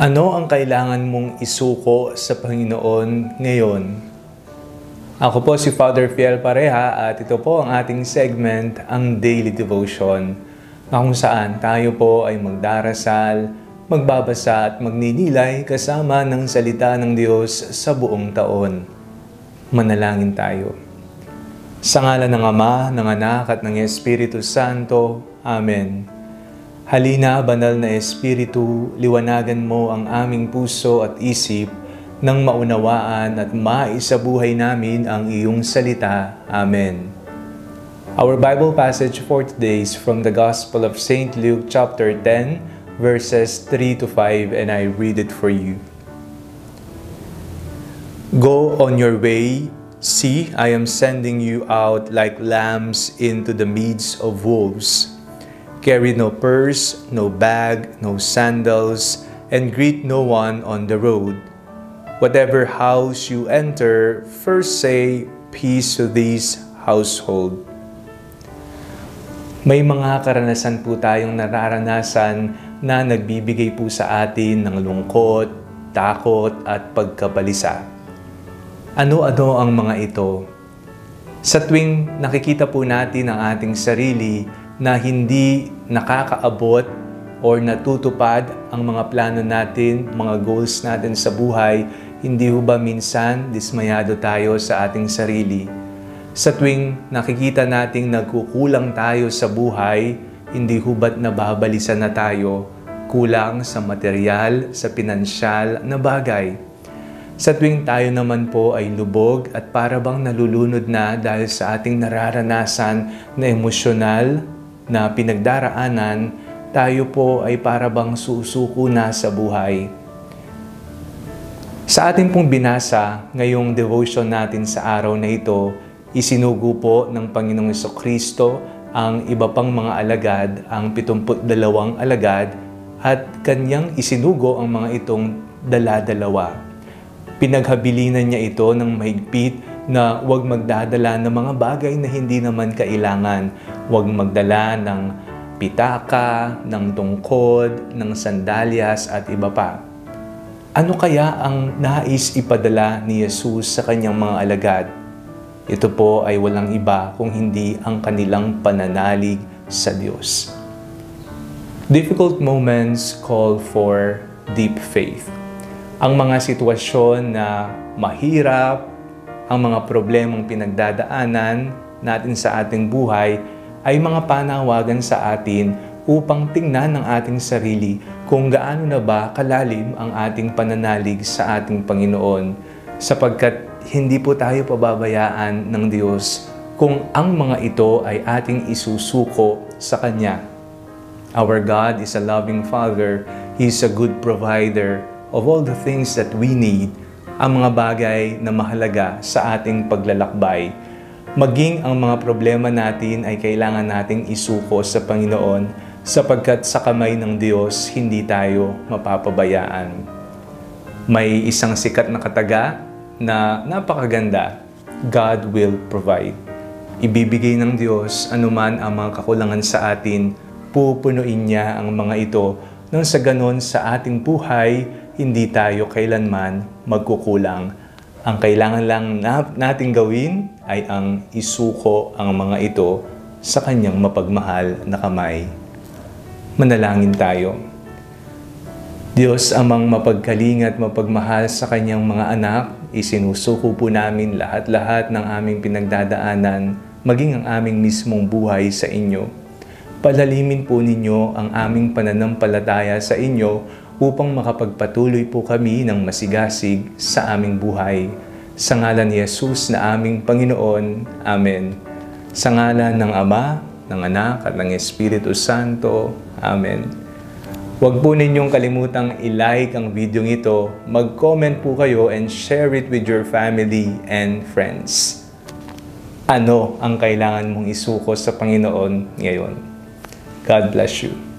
Ano ang kailangan mong isuko sa Panginoon ngayon? Ako po si Father Fiel Pareha at ito po ang ating segment, ang Daily Devotion, na kung saan tayo po ay magdarasal, magbabasa at magninilay kasama ng salita ng Diyos sa buong taon. Manalangin tayo. Sa ngala ng Ama, ng Anak at ng Espiritu Santo. Amen. Halina, banal na Espiritu, liwanagan mo ang aming puso at isip nang maunawaan at maisabuhay namin ang iyong salita. Amen. Our Bible passage for today is from the Gospel of St. Luke chapter 10, verses 3 to 5, and I read it for you. Go on your way. See, I am sending you out like lambs into the midst of wolves. Carry no purse, no bag, no sandals, and greet no one on the road. Whatever house you enter, first say, Peace to this household. May mga karanasan po tayong nararanasan na nagbibigay po sa atin ng lungkot, takot at pagkabalisa. Ano-ano ang mga ito? Sa tuwing nakikita po natin ang ating sarili na hindi nakakaabot or natutupad ang mga plano natin, mga goals natin sa buhay, hindi ho ba minsan dismayado tayo sa ating sarili? Sa tuwing nakikita nating nagkukulang tayo sa buhay, hindi ho ba't nababalisan na tayo? Kulang sa material, sa pinansyal na bagay. Sa tuwing tayo naman po ay lubog at para bang nalulunod na dahil sa ating nararanasan na emosyonal, na pinagdaraanan, tayo po ay para bang susuko na sa buhay. Sa ating pong binasa, ngayong devotion natin sa araw na ito, isinugo po ng Panginoong Kristo ang iba pang mga alagad, ang 72 alagad, at kanyang isinugo ang mga itong dala-dalawa. Pinaghabilinan niya ito ng mahigpit na huwag magdadala ng mga bagay na hindi naman kailangan. Huwag magdala ng pitaka, ng tungkod, ng sandalyas at iba pa. Ano kaya ang nais ipadala ni Jesus sa kanyang mga alagad? Ito po ay walang iba kung hindi ang kanilang pananalig sa Diyos. Difficult moments call for deep faith. Ang mga sitwasyon na mahirap, ang mga problemang pinagdadaanan natin sa ating buhay ay mga panawagan sa atin upang tingnan ng ating sarili kung gaano na ba kalalim ang ating pananalig sa ating Panginoon sapagkat hindi po tayo pababayaan ng Diyos kung ang mga ito ay ating isusuko sa Kanya. Our God is a loving Father. He is a good provider of all the things that we need ang mga bagay na mahalaga sa ating paglalakbay. Maging ang mga problema natin ay kailangan nating isuko sa Panginoon sapagkat sa kamay ng Diyos hindi tayo mapapabayaan. May isang sikat na kataga na napakaganda, God will provide. Ibibigay ng Diyos anuman ang mga kakulangan sa atin, pupunuin niya ang mga ito nang sa ganon sa ating buhay hindi tayo kailanman magkukulang. Ang kailangan lang natin gawin ay ang isuko ang mga ito sa kanyang mapagmahal na kamay. Manalangin tayo. Diyos amang mapagkaling at mapagmahal sa kanyang mga anak, isinusuko po namin lahat-lahat ng aming pinagdadaanan, maging ang aming mismong buhay sa inyo. Palalimin po ninyo ang aming pananampalataya sa inyo upang makapagpatuloy po kami ng masigasig sa aming buhay. Sa ngalan ni Jesus na aming Panginoon. Amen. Sa ngalan ng Ama, ng Anak at ng Espiritu Santo. Amen. Huwag po ninyong kalimutang i-like ang video ito, mag-comment po kayo and share it with your family and friends. Ano ang kailangan mong isuko sa Panginoon ngayon? God bless you.